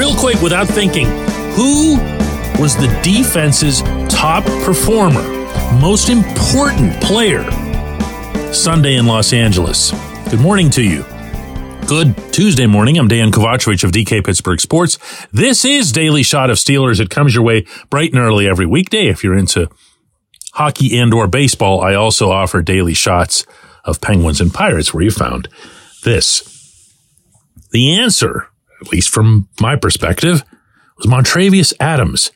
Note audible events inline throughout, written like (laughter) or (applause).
Real quick, without thinking, who was the defense's top performer, most important player Sunday in Los Angeles? Good morning to you. Good Tuesday morning. I'm Dejan Kovacevic of DK Pittsburgh Sports. This is Daily Shot of Steelers. It comes your way bright and early every weekday. If you're into hockey and or baseball, I also offer daily shots of Penguins and Pirates where you found this. The answer, at least from my perspective, was Montravius Adams.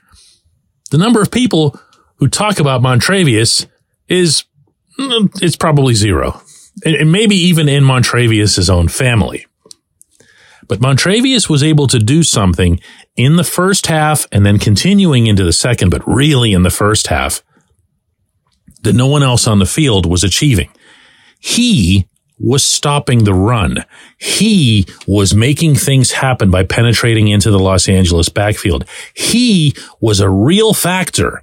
The number of people who talk about Montravius is, mm, it's probably zero. And maybe even in Montravius' own family. But Montravius was able to do something in the first half and then continuing into the second, but really in the first half that no one else on the field was achieving. He was stopping the run. He was making things happen by penetrating into the Los Angeles backfield. He was a real factor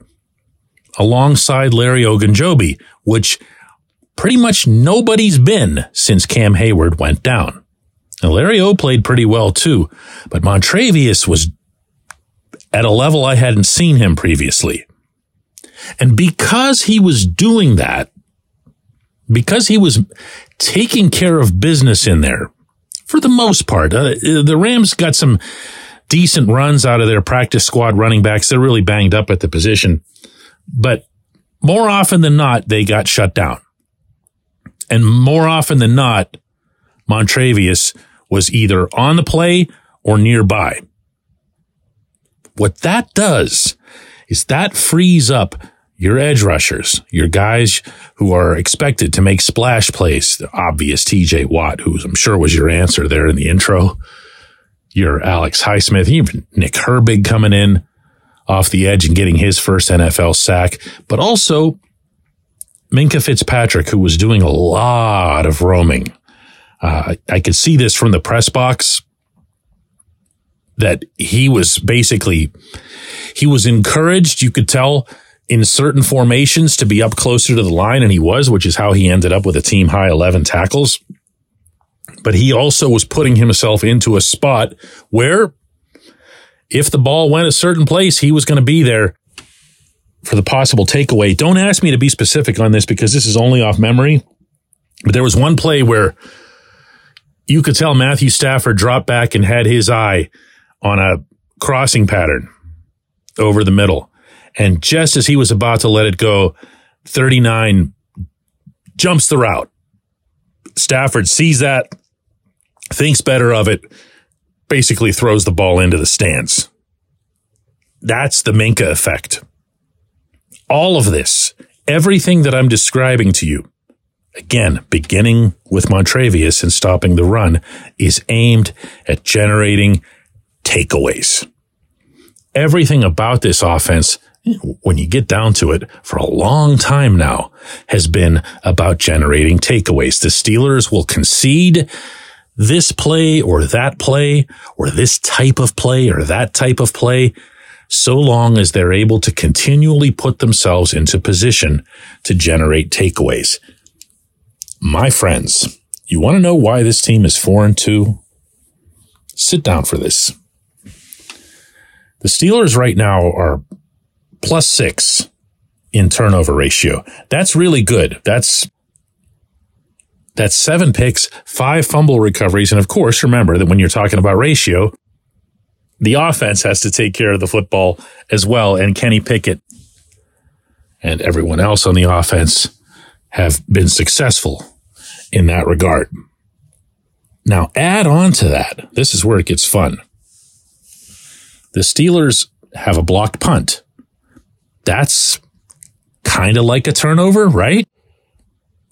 alongside Larry Ogunjobi, which pretty much nobody's been since Cam Heyward went down. Now, Larry O played pretty well too, but Montravius was at a level I hadn't seen him previously. And because he was doing that, because he was taking care of business in there, for the most part, uh, the Rams got some decent runs out of their practice squad running backs. They're really banged up at the position, but more often than not, they got shut down. And more often than not, Montravius was either on the play or nearby. What that does is that frees up your edge rushers, your guys who are expected to make splash plays, the obvious TJ Watt, who I'm sure was your answer there in the intro. Your Alex Highsmith, even Nick Herbig coming in off the edge and getting his first NFL sack, but also Minkah Fitzpatrick, who was doing a lot of roaming. Uh, I could see this from the press box that he was basically, he was encouraged. You could tell in certain formations to be up closer to the line, and he was, which is how he ended up with a team high 11 tackles. But he also was putting himself into a spot where if the ball went a certain place, he was going to be there for the possible takeaway. Don't ask me to be specific on this because this is only off memory. But there was one play where you could tell Matthew Stafford dropped back and had his eye on a crossing pattern over the middle. And just as he was about to let it go, 39 jumps the route. Stafford sees that, thinks better of it, basically throws the ball into the stands. That's the Minkah effect. All of this, everything that I'm describing to you, again, beginning with Montravius and stopping the run, is aimed at generating takeaways. Everything about this offense, when you get down to it, for a long time now, has been about generating takeaways. The Steelers will concede this play or that play or this type of play or that type of play so long as they're able to continually put themselves into position to generate takeaways. My friends, you want to know why this team is four and two? Sit down for this. The Steelers right now are plus six in turnover ratio. That's really good. That's that's seven picks, five fumble recoveries. And of course, remember that when you're talking about ratio, the offense has to take care of the football as well. And Kenny Pickett and everyone else on the offense have been successful in that regard. Now add on to that. This is where it gets fun. The Steelers have a blocked punt. That's kind of like a turnover, right?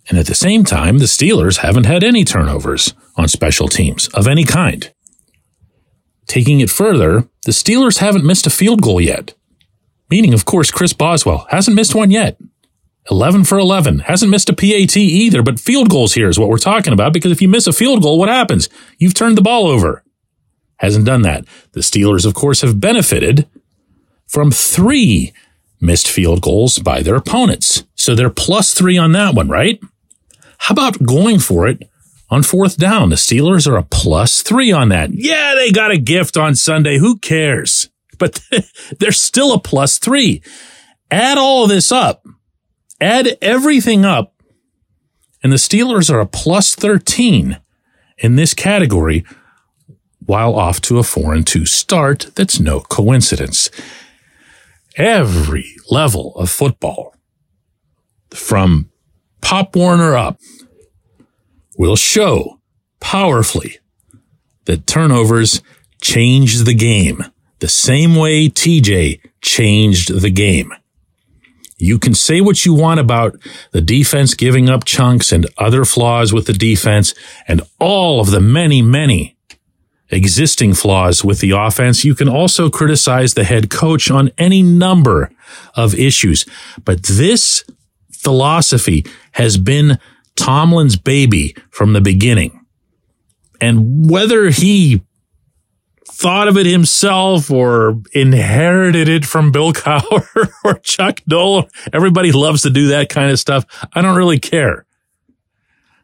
And at the same time, the Steelers haven't had any turnovers on special teams of any kind. Taking it further, the Steelers haven't missed a field goal yet. Meaning, of course, Chris Boswell hasn't missed one yet. 11 for 11. Hasn't missed a PAT either, but field goals here is what we're talking about because if you miss a field goal, what happens? You've turned the ball over hasn't done that. The Steelers, of course, have benefited from three missed field goals by their opponents. So they're plus three on that one, right? How about going for it on fourth down. The Steelers are a plus three on that. Yeah, they got a gift on Sunday. Who cares? But (laughs) they're still a plus three. Add all of this up. Add everything up. And the Steelers are a plus 13 in this category while off to a 4 and 2 start. That's no coincidence. Every level of football from Pop Warner up will show powerfully that turnovers change the game the same way TJ changed the game. You can say what you want about the defense giving up chunks and other flaws with the defense and all of the many, many existing flaws with the offense. You can also criticize the head coach on any number of issues. But this philosophy has been Tomlin's baby from the beginning. And whether he thought of it himself or inherited it from Bill (laughs) Cowher or Chuck Noll, everybody loves to do that kind of stuff. I don't really care.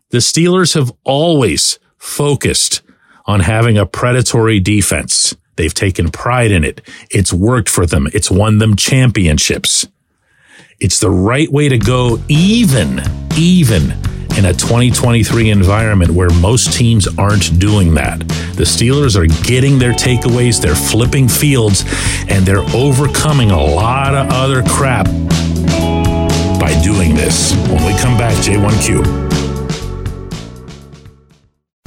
The Steelers have always focused on having a predatory defense. They've taken pride in it. It's worked for them. It's won them championships. It's the right way to go, even, even in a 2023 environment where most teams aren't doing that. The Steelers are getting their takeaways, they're flipping fields, and they're overcoming a lot of other crap by doing this. When we come back, J1Q.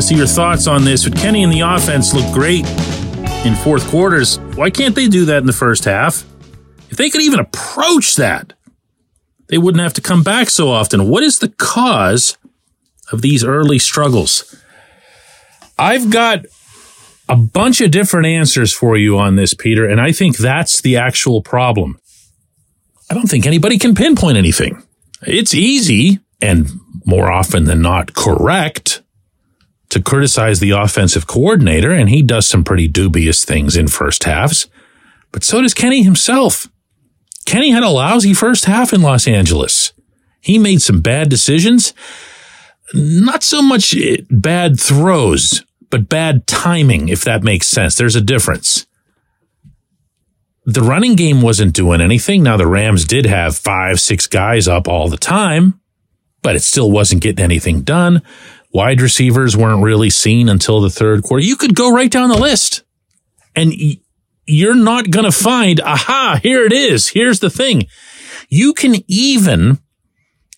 to see your thoughts on this. But Kenny and the offense look great in fourth quarters. Why can't they do that in the first half? If they could even approach that, they wouldn't have to come back so often. What is the cause of these early struggles? I've got a bunch of different answers for you on this, Peter, and I think that's the actual problem. I don't think anybody can pinpoint anything. It's easy and more often than not correct to criticize the offensive coordinator, and he does some pretty dubious things in first halves. But so does Kenny himself. Kenny had a lousy first half in Los Angeles. He made some bad decisions. Not so much bad throws, but bad timing, if that makes sense. There's a difference. The running game wasn't doing anything. Now, the Rams did have five, six guys up all the time, but it still wasn't getting anything done. Wide receivers weren't really seen until the third quarter. You could go right down the list and you're not going to find, aha, here it is. Here's the thing. You can even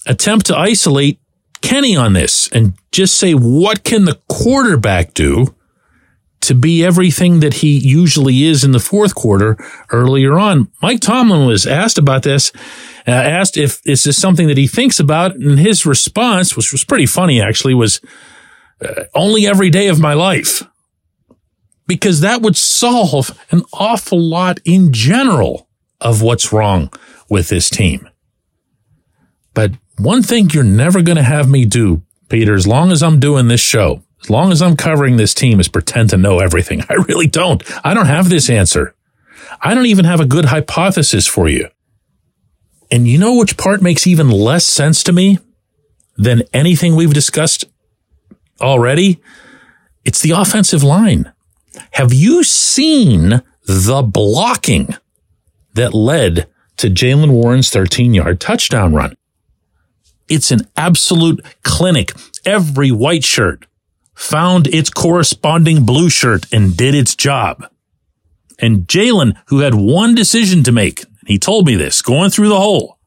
attempt to isolate Kenny on this and just say, what can the quarterback do to be everything that he usually is in the fourth quarter earlier on? Mike Tomlin was asked about this uh, asked if is this is something that he thinks about, and his response, which was pretty funny actually, was uh, only every day of my life. Because that would solve an awful lot in general of what's wrong with this team. But one thing you're never going to have me do, Peter, as long as I'm doing this show, as long as I'm covering this team, is pretend to know everything. (laughs) I really don't. I don't have this answer. I don't even have a good hypothesis for you. And you know which part makes even less sense to me than anything we've discussed already? It's the offensive line. Have you seen the blocking that led to Jaylen Warren's 13 yard touchdown run? It's an absolute clinic. Every white shirt found its corresponding blue shirt and did its job. And Jaylen, who had one decision to make, he told me this going through the hole.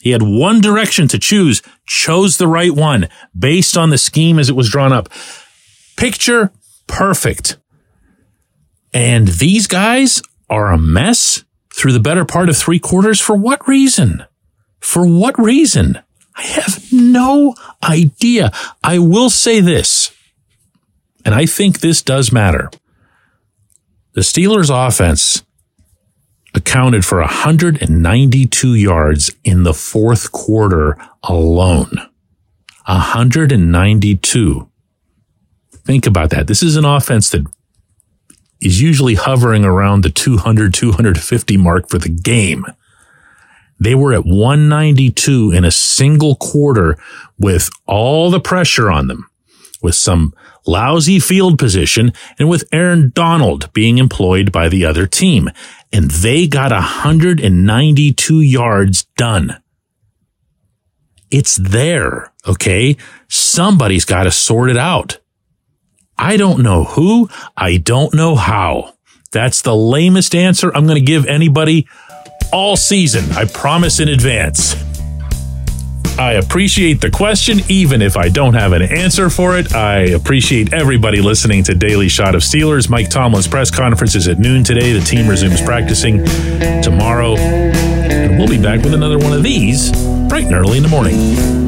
He had one direction to choose, chose the right one based on the scheme as it was drawn up. Picture perfect. And these guys are a mess through the better part of three quarters. For what reason? For what reason? I have no idea. I will say this, and I think this does matter. The Steelers offense accounted for 192 yards in the fourth quarter alone. 192. Think about that. This is an offense that is usually hovering around the 200, 250 mark for the game. They were at 192 in a single quarter with all the pressure on them, with some lousy field position and with Aaron Donald being employed by the other team. And they got 192 yards done. It's there. Okay. Somebody's got to sort it out. I don't know who. I don't know how. That's the lamest answer I'm going to give anybody all season. I promise in advance. I appreciate the question, even if I don't have an answer for it. I appreciate everybody listening to Daily Shot of Steelers. Mike Tomlin's press conference is at noon today. The team resumes practicing tomorrow. And we'll be back with another one of these bright and early in the morning.